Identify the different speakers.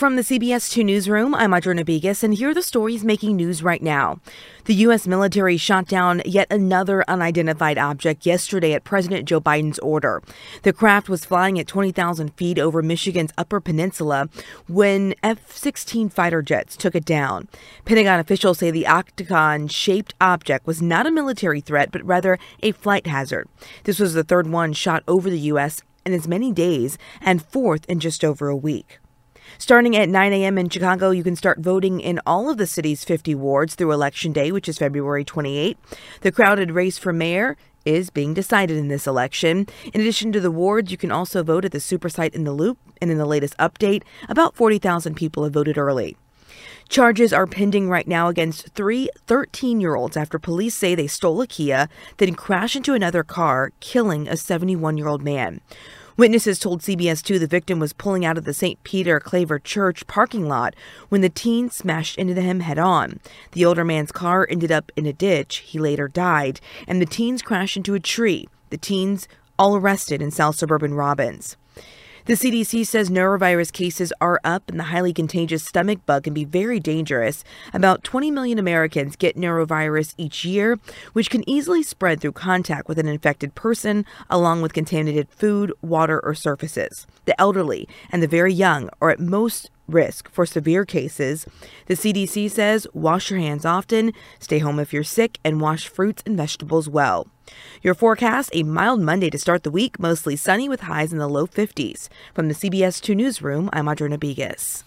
Speaker 1: From the CBS 2 newsroom, I'm Audrina Bigos, and here are the stories making news right now. The U.S. military shot down yet another unidentified object yesterday at President Joe Biden's order. The craft was flying at 20,000 feet over Michigan's Upper Peninsula when F 16 fighter jets took it down. Pentagon officials say the octagon shaped object was not a military threat, but rather a flight hazard. This was the third one shot over the U.S. in as many days and fourth in just over a week. Starting at 9 a.m. in Chicago, you can start voting in all of the city's 50 wards through Election Day, which is February 28. The crowded race for mayor is being decided in this election. In addition to the wards, you can also vote at the super site in the Loop. And in the latest update, about 40,000 people have voted early. Charges are pending right now against three 13 year olds after police say they stole a Kia, then crashed into another car, killing a 71 year old man. Witnesses told CBS 2 the victim was pulling out of the St. Peter Claver Church parking lot when the teen smashed into him head on. The older man's car ended up in a ditch. He later died, and the teens crashed into a tree. The teens all arrested in South Suburban Robbins. The CDC says norovirus cases are up and the highly contagious stomach bug can be very dangerous. About 20 million Americans get norovirus each year, which can easily spread through contact with an infected person, along with contaminated food, water, or surfaces. The elderly and the very young are at most risk for severe cases. The CDC says wash your hands often, stay home if you're sick, and wash fruits and vegetables well. Your forecast a mild Monday to start the week, mostly sunny with highs in the low 50s. From the CBS 2 Newsroom, I'm Audrina Bigos.